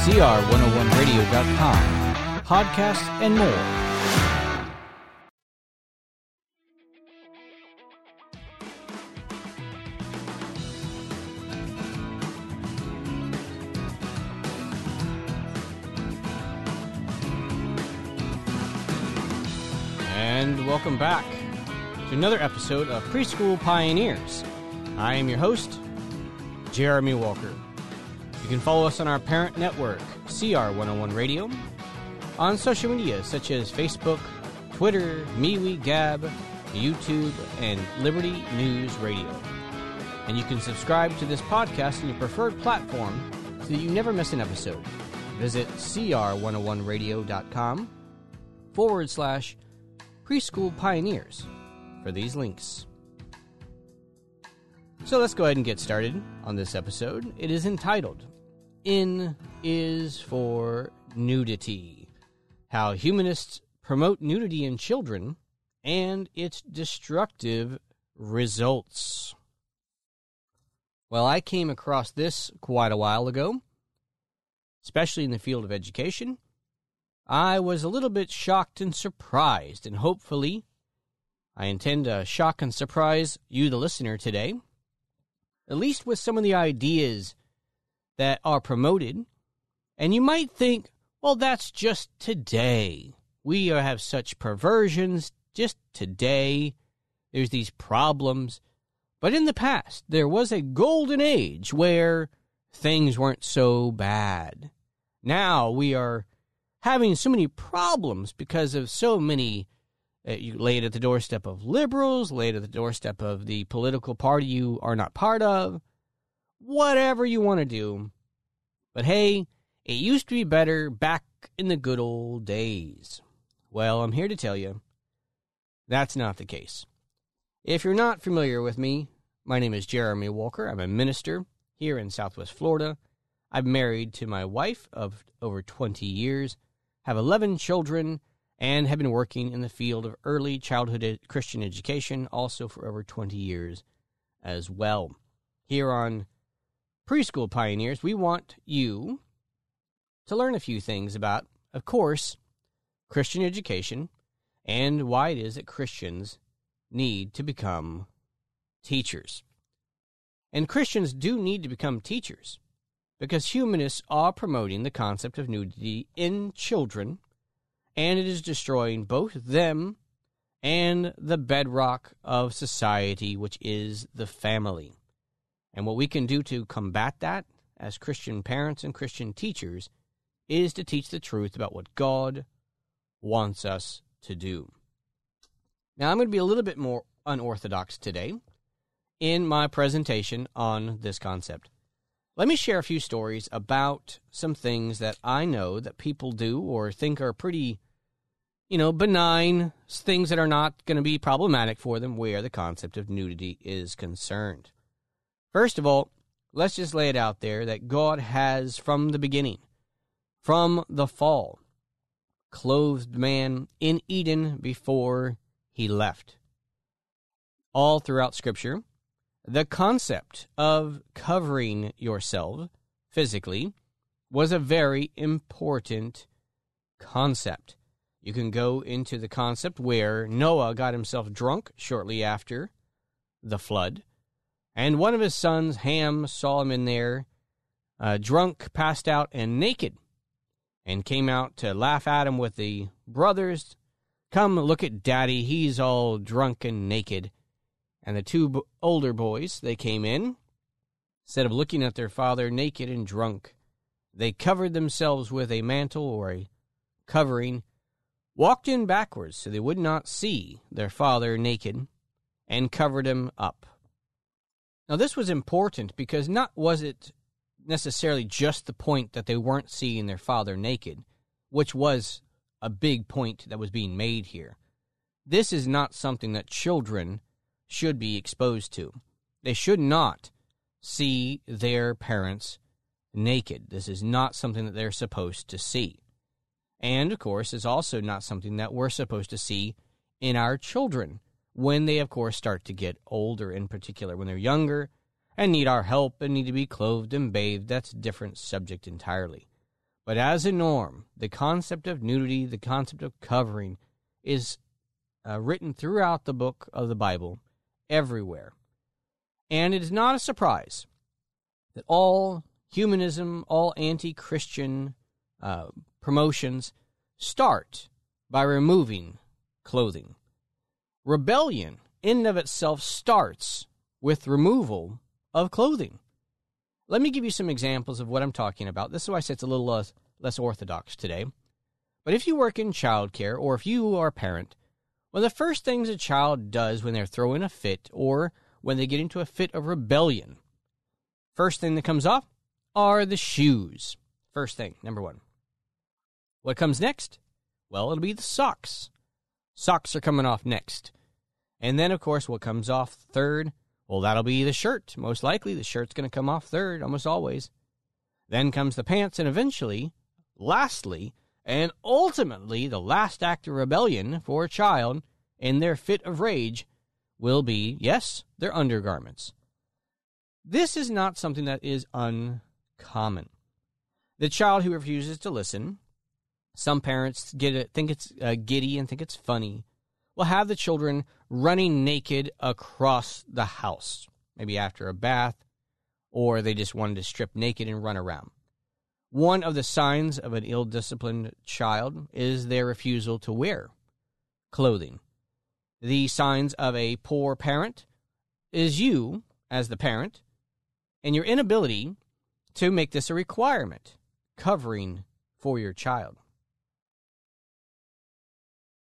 CR101radio.com, podcasts, and more. And welcome back to another episode of Preschool Pioneers. I am your host, Jeremy Walker. You can follow us on our parent network, CR101 Radio, on social media such as Facebook, Twitter, MeWe, Gab, YouTube, and Liberty News Radio. And you can subscribe to this podcast on your preferred platform so that you never miss an episode. Visit cr101radio.com forward slash preschool pioneers for these links. So let's go ahead and get started on this episode. It is entitled N is for Nudity How Humanists Promote Nudity in Children and Its Destructive Results. Well, I came across this quite a while ago, especially in the field of education. I was a little bit shocked and surprised, and hopefully, I intend to shock and surprise you, the listener, today at least with some of the ideas that are promoted. And you might think, well, that's just today. We have such perversions just today. There's these problems. But in the past, there was a golden age where things weren't so bad. Now we are having so many problems because of so many Uh, you lay it at the doorstep of liberals, lay it at the doorstep of the political party you are not part of, whatever you want to do. But hey, it used to be better back in the good old days. Well, I'm here to tell you that's not the case. If you're not familiar with me, my name is Jeremy Walker. I'm a minister here in Southwest Florida. I'm married to my wife of over 20 years, have 11 children, and have been working in the field of early childhood Christian education also for over 20 years as well. Here on Preschool Pioneers, we want you to learn a few things about, of course, Christian education and why it is that Christians need to become teachers. And Christians do need to become teachers because humanists are promoting the concept of nudity in children and it is destroying both them and the bedrock of society, which is the family. And what we can do to combat that as Christian parents and Christian teachers is to teach the truth about what God wants us to do. Now, I'm going to be a little bit more unorthodox today in my presentation on this concept. Let me share a few stories about some things that I know that people do or think are pretty, you know, benign, things that are not going to be problematic for them where the concept of nudity is concerned. First of all, let's just lay it out there that God has, from the beginning, from the fall, clothed man in Eden before he left. All throughout Scripture, the concept of covering yourself physically was a very important concept. You can go into the concept where Noah got himself drunk shortly after the flood, and one of his sons, Ham, saw him in there, uh, drunk, passed out, and naked, and came out to laugh at him with the brothers. Come look at daddy, he's all drunk and naked. And the two b- older boys, they came in. Instead of looking at their father naked and drunk, they covered themselves with a mantle or a covering, walked in backwards so they would not see their father naked, and covered him up. Now, this was important because not was it necessarily just the point that they weren't seeing their father naked, which was a big point that was being made here. This is not something that children should be exposed to. They should not see their parents naked. This is not something that they're supposed to see. And, of course, is also not something that we're supposed to see in our children when they, of course, start to get older, in particular, when they're younger and need our help and need to be clothed and bathed. That's a different subject entirely. But as a norm, the concept of nudity, the concept of covering, is uh, written throughout the book of the Bible, everywhere. And it is not a surprise that all humanism, all anti Christian uh, promotions start by removing clothing. Rebellion, in and of itself, starts with removal of clothing. Let me give you some examples of what I'm talking about. This is why I say it's a little less, less orthodox today. But if you work in childcare or if you are a parent, one of the first things a child does when they're throwing a fit or when they get into a fit of rebellion, first thing that comes off are the shoes. First thing, number one. What comes next? Well, it'll be the socks. Socks are coming off next. And then, of course, what comes off third well, that'll be the shirt. Most likely, the shirt's going to come off third, almost always. Then comes the pants, and eventually, lastly, and ultimately, the last act of rebellion for a child in their fit of rage will be, yes, their undergarments. This is not something that is uncommon. The child who refuses to listen, some parents get it, think it's uh, giddy and think it's funny will have the children running naked across the house, maybe after a bath, or they just wanted to strip naked and run around. One of the signs of an ill disciplined child is their refusal to wear clothing. The signs of a poor parent is you, as the parent, and your inability to make this a requirement, covering for your child.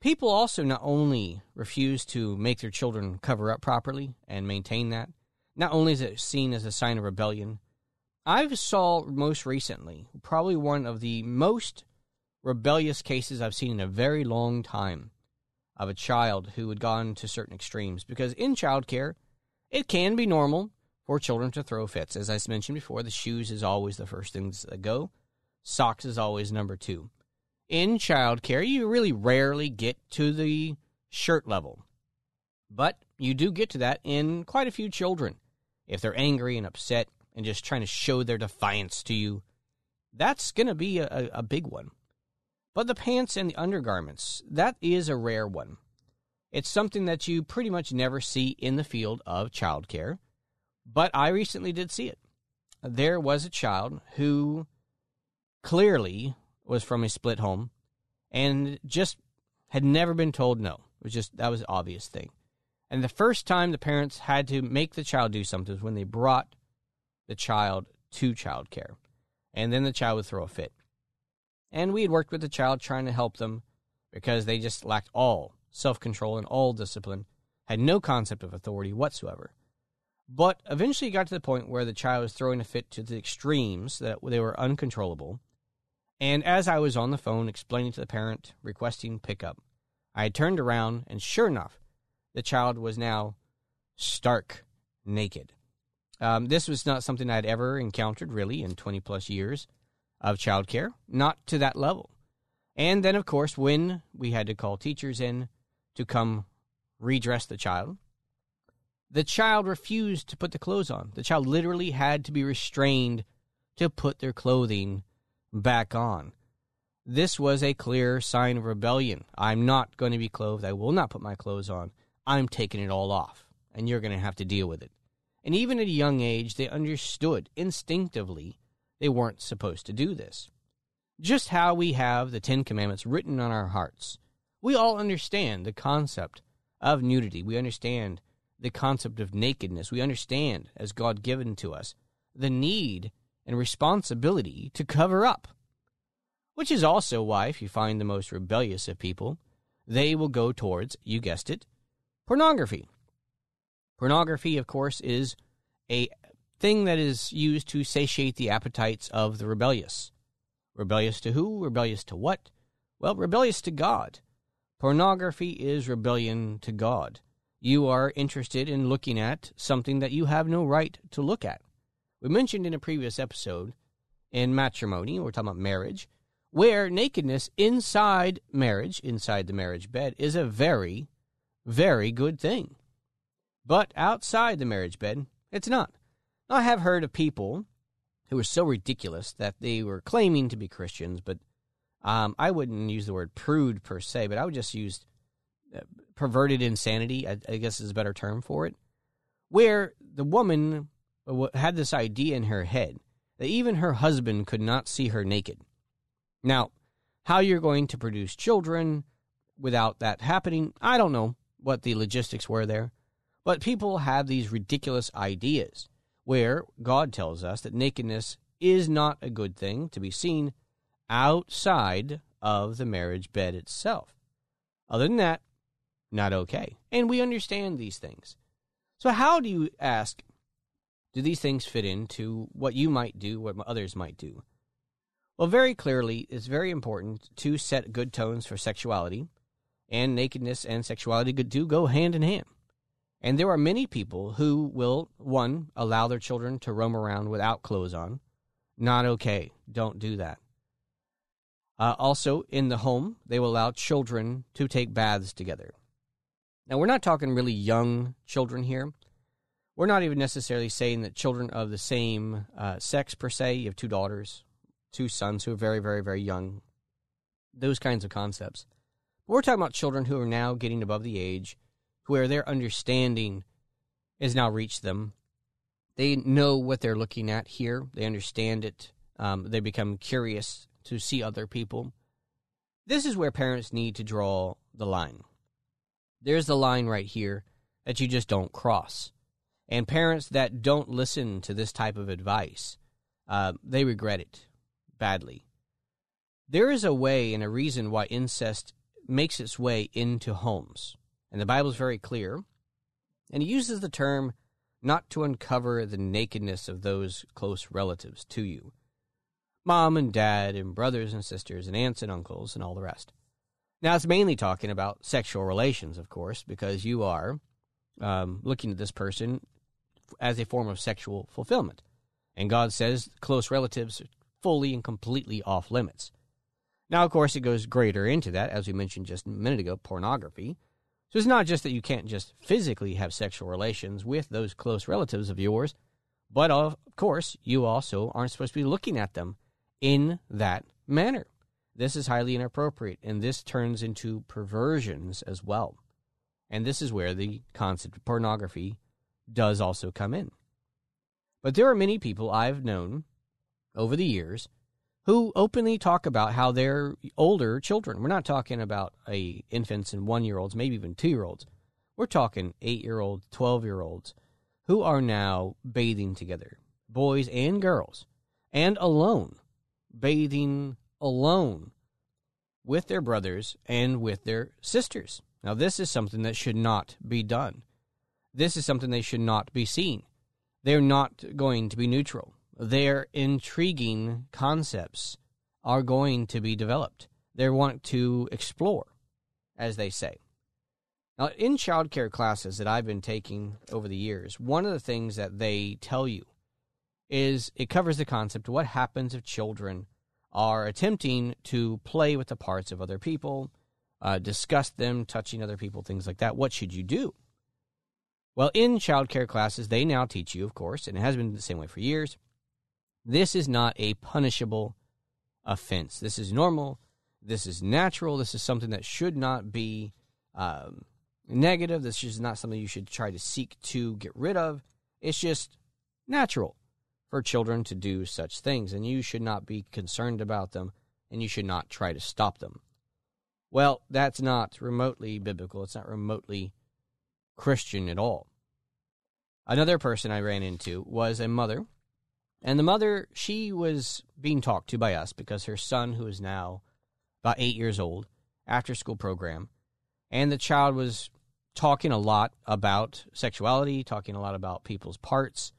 People also not only refuse to make their children cover up properly and maintain that, not only is it seen as a sign of rebellion, I saw most recently probably one of the most rebellious cases I've seen in a very long time of a child who had gone to certain extremes. Because in childcare, it can be normal for children to throw fits. As I mentioned before, the shoes is always the first things that go, socks is always number two in childcare, you really rarely get to the shirt level. But you do get to that in quite a few children. If they're angry and upset and just trying to show their defiance to you, that's going to be a, a big one. But the pants and the undergarments, that is a rare one. It's something that you pretty much never see in the field of childcare, but I recently did see it. There was a child who clearly was from a split home and just had never been told no. It was just that was an obvious thing. And the first time the parents had to make the child do something was when they brought the child to child care. And then the child would throw a fit. And we had worked with the child trying to help them because they just lacked all self control and all discipline, had no concept of authority whatsoever. But eventually it got to the point where the child was throwing a fit to the extremes that they were uncontrollable and as I was on the phone explaining to the parent requesting pickup, I had turned around, and sure enough, the child was now stark naked. Um, this was not something I'd ever encountered really in 20 plus years of childcare, not to that level. And then, of course, when we had to call teachers in to come redress the child, the child refused to put the clothes on. The child literally had to be restrained to put their clothing back on. This was a clear sign of rebellion. I'm not going to be clothed. I will not put my clothes on. I'm taking it all off, and you're going to have to deal with it. And even at a young age, they understood instinctively they weren't supposed to do this. Just how we have the Ten Commandments written on our hearts. We all understand the concept of nudity. We understand the concept of nakedness. We understand, as God given to us, the need and responsibility to cover up. Which is also why, if you find the most rebellious of people, they will go towards, you guessed it, pornography. Pornography, of course, is a thing that is used to satiate the appetites of the rebellious. Rebellious to who? Rebellious to what? Well, rebellious to God. Pornography is rebellion to God. You are interested in looking at something that you have no right to look at. We mentioned in a previous episode in matrimony, we're talking about marriage, where nakedness inside marriage, inside the marriage bed, is a very, very good thing. But outside the marriage bed, it's not. I have heard of people who were so ridiculous that they were claiming to be Christians, but um, I wouldn't use the word prude per se, but I would just use uh, perverted insanity, I, I, guess is a better term for it, where the woman had this idea in her head that even her husband could not see her naked. Now, how you're going to produce children without that happening, I don't know what the logistics were there, but people have these ridiculous ideas where God tells us that nakedness is not a good thing to be seen outside of the marriage bed itself. Other than that, not okay. And we understand these things. So, how do you ask, do these things fit into what you might do, what others might do? Well, very clearly, it's very important to set good tones for sexuality, and nakedness and sexuality do go hand in hand. And there are many people who will, one, allow their children to roam around without clothes on. Not okay. Don't do that. Uh, also, in the home, they will allow children to take baths together. Now, we're not talking really young children here. We're not even necessarily saying that children of the same uh, sex, per se, you have two daughters, two sons who are very, very, very young, those kinds of concepts. But we're talking about children who are now getting above the age where their understanding has now reached them. They know what they're looking at here, they understand it, um, they become curious to see other people. This is where parents need to draw the line. There's the line right here that you just don't cross. And parents that don't listen to this type of advice, uh, they regret it badly. There is a way and a reason why incest makes its way into homes. And the Bible is very clear. And he uses the term not to uncover the nakedness of those close relatives to you mom and dad, and brothers and sisters, and aunts and uncles, and all the rest. Now, it's mainly talking about sexual relations, of course, because you are um, looking at this person as a form of sexual fulfillment. And God says close relatives are fully and completely off limits. Now, of course, it goes greater into that, as we mentioned just a minute ago pornography. So it's not just that you can't just physically have sexual relations with those close relatives of yours, but of course, you also aren't supposed to be looking at them in that manner. This is highly inappropriate, and this turns into perversions as well. And this is where the concept of pornography does also come in. But there are many people I've known over the years who openly talk about how they're older children. We're not talking about a infants and one year olds, maybe even two year olds. We're talking eight year olds, twelve year olds who are now bathing together, boys and girls, and alone bathing alone with their brothers and with their sisters. Now, this is something that should not be done. This is something they should not be seen. They're not going to be neutral. Their intriguing concepts are going to be developed. They want to explore, as they say. Now, in childcare classes that I've been taking over the years, one of the things that they tell you is it covers the concept of what happens if children are attempting to play with the parts of other people, uh, discuss them, touching other people, things like that. What should you do? Well, in childcare classes, they now teach you, of course, and it has been the same way for years. This is not a punishable offense. This is normal. This is natural. This is something that should not be um, negative. This is not something you should try to seek to get rid of. It's just natural for children to do such things, and you should not be concerned about them, and you should not try to stop them. Well, that's not remotely biblical. It's not remotely Christian at all. Another person I ran into was a mother, and the mother, she was being talked to by us because her son, who is now about eight years old, after school program, and the child was talking a lot about sexuality, talking a lot about people's parts,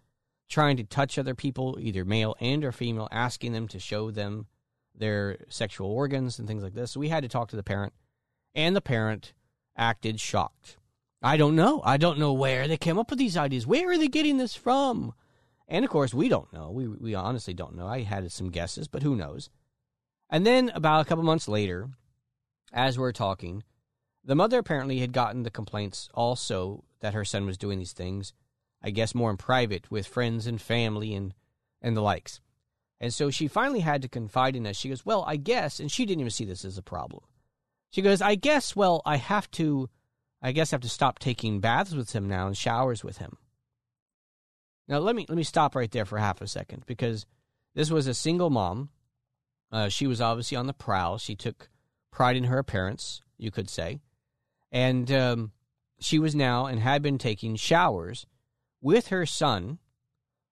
trying to touch other people, either male and or female, asking them to show them their sexual organs and things like this. So we had to talk to the parent, and the parent acted shocked. I don't know. I don't know where they came up with these ideas. Where are they getting this from? And of course, we don't know. We we honestly don't know. I had some guesses, but who knows? And then about a couple months later, as we're talking, the mother apparently had gotten the complaints also that her son was doing these things I guess more in private with friends and family and and the likes. And so she finally had to confide in us. She goes, Well, I guess, and she didn't even see this as a problem. She goes, I guess, well, I have to, I guess I have to stop taking baths with him now and showers with him. Now, let me, let me stop right there for half a second because this was a single mom. Uh, she was obviously on the prowl. She took pride in her appearance, you could say. And um, she was now and had been taking showers with her son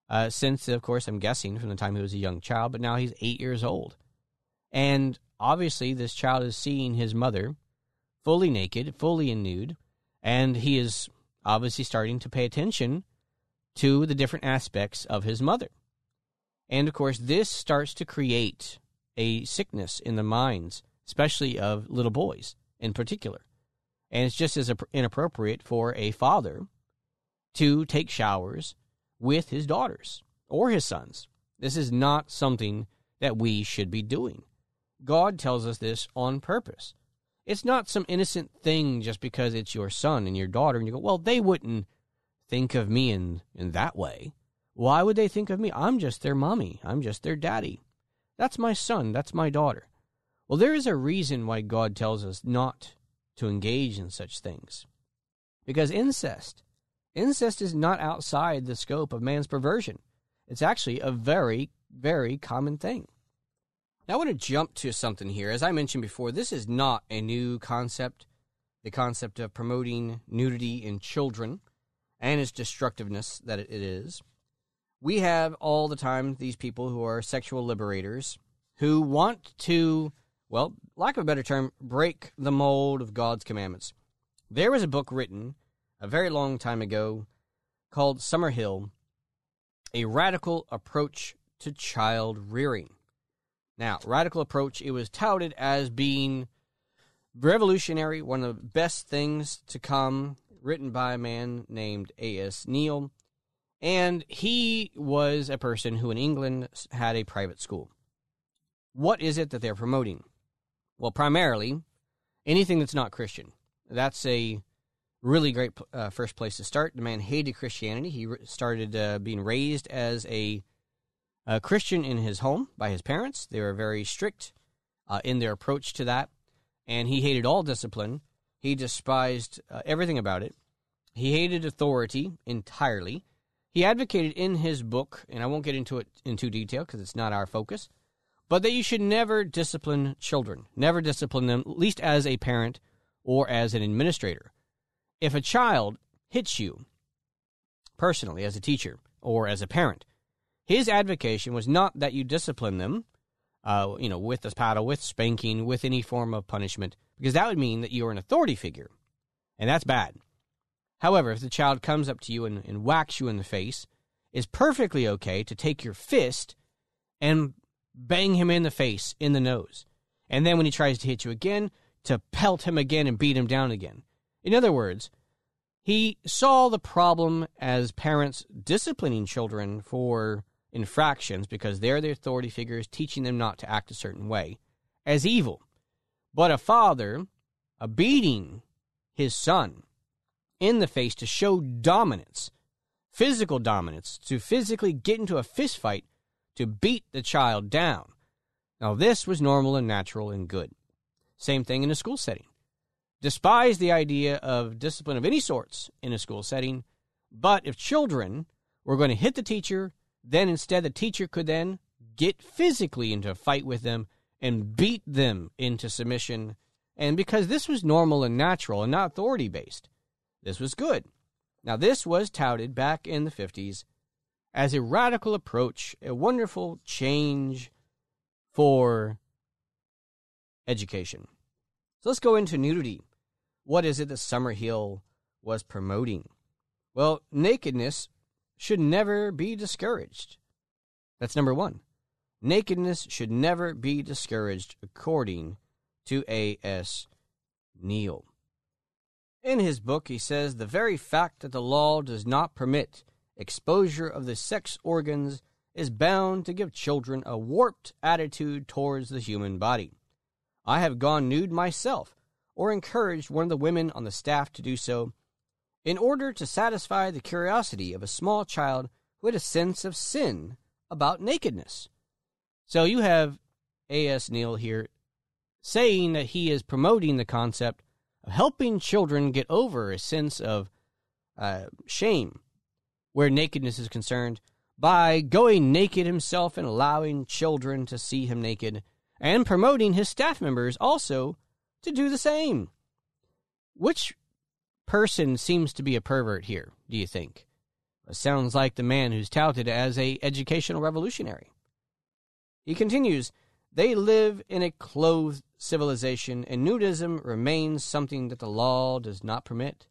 uh, since, of course, I'm guessing from the time he was a young child, but now he's eight years old. And obviously, this child is seeing his mother fully naked, fully in nude, and he is obviously starting to pay attention to the different aspects of his mother. And of course, this starts to create a sickness in the minds, especially of little boys in particular. And it's just as inappropriate for a father to take showers with his daughters or his sons. This is not something that we should be doing. God tells us this on purpose. It's not some innocent thing just because it's your son and your daughter, and you go, well, they wouldn't think of me in, in that way. Why would they think of me? I'm just their mommy. I'm just their daddy. That's my son. That's my daughter. Well, there is a reason why God tells us not to engage in such things. Because incest, incest is not outside the scope of man's perversion. It's actually a very, very common thing. Now, I want to jump to something here. As I mentioned before, this is not a new concept. The concept of promoting nudity in children and its destructiveness that it is. We have all the time these people who are sexual liberators who want to, well, lack of a better term, break the mold of God's commandments. There was a book written a very long time ago called Summerhill A Radical Approach to Child Rearing. Now, radical approach, it was touted as being revolutionary, one of the best things to come written by a man named A.S. Neill. And he was a person who in England had a private school. What is it that they're promoting? Well, primarily anything that's not Christian. That's a really great uh, first place to start. The man hated Christianity. He started uh, being raised as a, a, Christian in his home by his parents. They were very strict uh, in their approach to that. And he hated all discipline. He despised uh, everything about it. He hated authority entirely. He advocated in his book, and I won't get into it in too detail because it's not our focus, but that you should never discipline children, never discipline them, at least as a parent or as an administrator. If a child hits you personally as a teacher or as a parent, his advocacy was not that you discipline them, uh, you know, with a paddle, with spanking, with any form of punishment, because that would mean that you are an authority figure, and that's bad. However, if the child comes up to you and, and whacks you in the face, it's perfectly okay to take your fist and bang him in the face, in the nose. And then when he tries to hit you again, to pelt him again and beat him down again. In other words, he saw the problem as parents disciplining children for infractions because they're the authority figures teaching them not to act a certain way as evil. But a father, a beating his son in the face to show dominance, physical dominance, to physically get into a fist fight to beat the child down. Now, this was normal and natural and good. Same thing in a school setting. Despise the idea of discipline of any sorts in a school setting, but if children were going to hit the teacher, then instead the teacher could then get physically into a fight with them and beat them into submission. And because this was normal and natural and not authority based, this was good. Now, this was touted back in the 50s as a radical approach, a wonderful change for education. So let's go into nudity. What is it that Summerhill was promoting? Well, nakedness should never be discouraged. That's number one. Nakedness should never be discouraged, according to A.S. Neill. In his book, he says the very fact that the law does not permit exposure of the sex organs is bound to give children a warped attitude towards the human body. I have gone nude myself, or encouraged one of the women on the staff to do so, in order to satisfy the curiosity of a small child who had a sense of sin about nakedness. So you have A.S. Neill here saying that he is promoting the concept of helping children get over a sense of uh, shame where nakedness is concerned by going naked himself and allowing children to see him naked and promoting his staff members also to do the same. Which person seems to be a pervert here, do you think? It sounds like the man who's touted as a educational revolutionary. He continues, they live in a clothed civilization and nudism remains something that the law does not permit.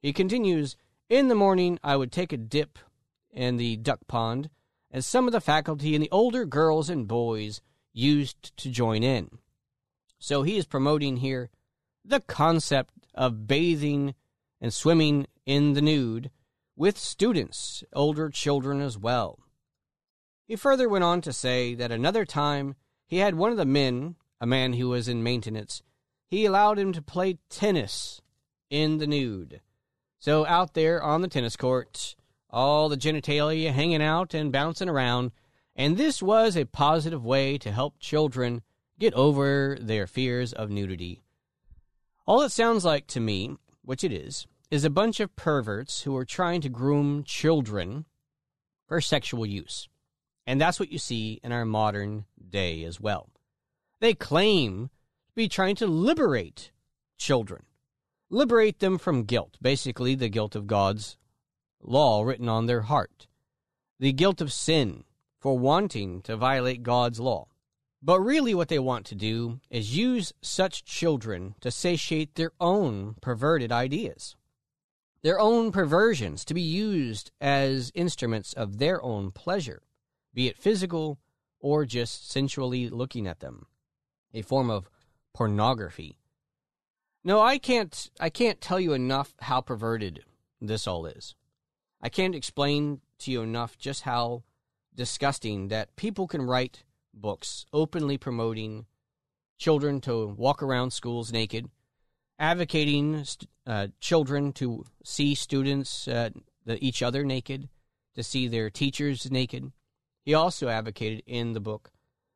He continues, in the morning I would take a dip in the duck pond, as some of the faculty and the older girls and boys used to join in. So he is promoting here the concept of bathing and swimming in the nude with students, older children as well. He further went on to say that another time he had one of the men, a man who was in maintenance, he allowed him to play tennis in the nude. So out there on the tennis court, all the genitalia hanging out and bouncing around, and this was a positive way to help children get over their fears of nudity. All it sounds like to me, which it is, is a bunch of perverts who are trying to groom children for sexual use. And that's what you see in our modern day as well. They claim to be trying to liberate children, liberate them from guilt, basically the guilt of God's law written on their heart, the guilt of sin for wanting to violate God's law. But really, what they want to do is use such children to satiate their own perverted ideas, their own perversions to be used as instruments of their own pleasure, be it physical or just sensually looking at them, a form of pornography. No, I can't I can't tell you enough how perverted this all is. I can't explain to you enough just how disgusting that people can write books openly promoting children to walk around schools naked, advocating uh, children to see students, uh, the, each other naked, to see their teachers naked. He also advocated in the book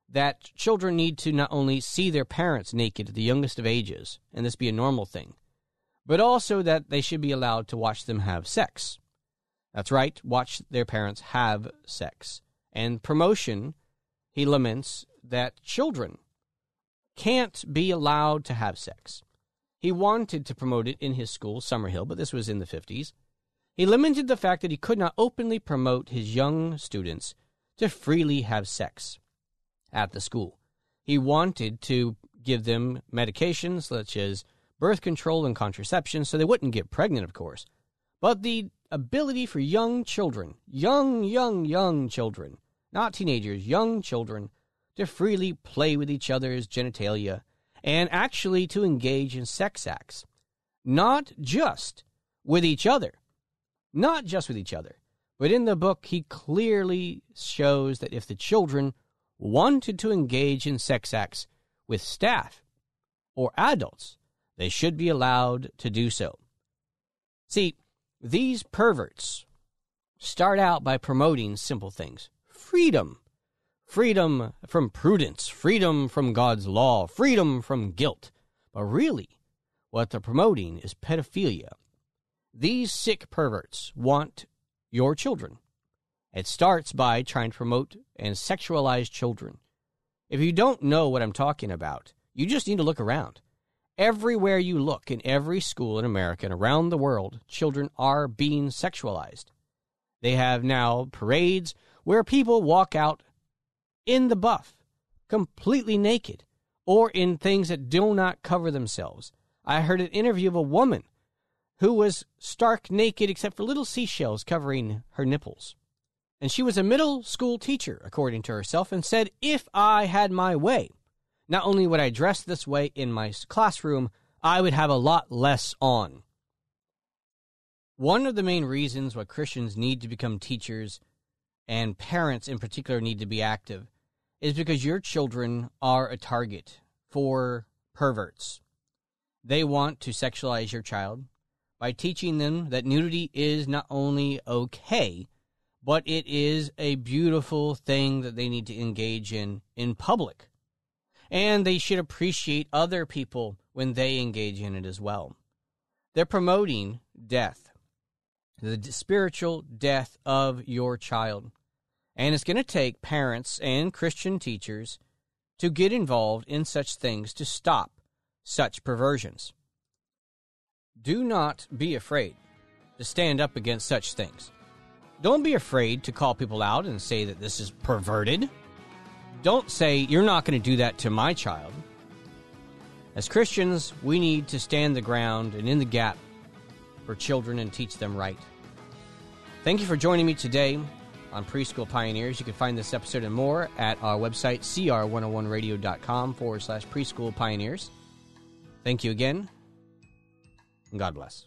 that children need to not only see their parents naked at the youngest of ages, and this be a normal thing, but also that they should be allowed to watch them have sex. That's right, watch their parents have sex. And promotion, he laments that children can't be allowed to have sex. He wanted to promote it in his school, Summerhill, but this was in the 50s. He lamented the fact that he could not openly promote his young students to freely have sex at the school. He wanted to give them medications such as birth control and contraception so they wouldn't get pregnant, of course. But the ability for young children, young, young, young children, not teenagers, young children, to freely play with each other's genitalia and actually to engage in sex acts. Not just with each other, not just with each other, but in the book, he clearly shows that if the children wanted to engage in sex acts with staff or adults, they should be allowed to do so. See, these perverts start out by promoting simple things freedom. Freedom from prudence, freedom from God's law, freedom from guilt. But really, what they're promoting is pedophilia. These sick perverts want your children. It starts by trying to promote and sexualize children. If you don't know what I'm talking about, you just need to look around. Everywhere you look, in every school in America and around the world, children are being sexualized. They have now parades where people walk out in the buff, completely naked, or in things that do not cover themselves. I heard an interview of a woman who was stark naked except for little seashells covering her nipples. And she was a middle school teacher, according to herself, and said, If I had my way, not only would I dress this way in my classroom, I would have a lot less on. One of the main reasons why Christians need to become teachers, and parents in particular need to be active, is because your children are a target for perverts. They want to sexualize your child by teaching them that nudity is not only okay, but it is a beautiful thing that they need to engage in in public. And they should appreciate other people when they engage in it as well. They're promoting death, the spiritual death of your child. And it's going to take parents and Christian teachers to get involved in such things to stop such perversions. Do not be afraid to stand up against such things. Don't be afraid to call people out and say that this is perverted. Don't say, you're not going to do that to my child. As Christians, we need to stand the ground and in the gap for children and teach them right. Thank you for joining me today on Preschool Pioneers. You can find this episode and more at our website, cr101radio.com forward slash preschool pioneers. Thank you again, and God bless.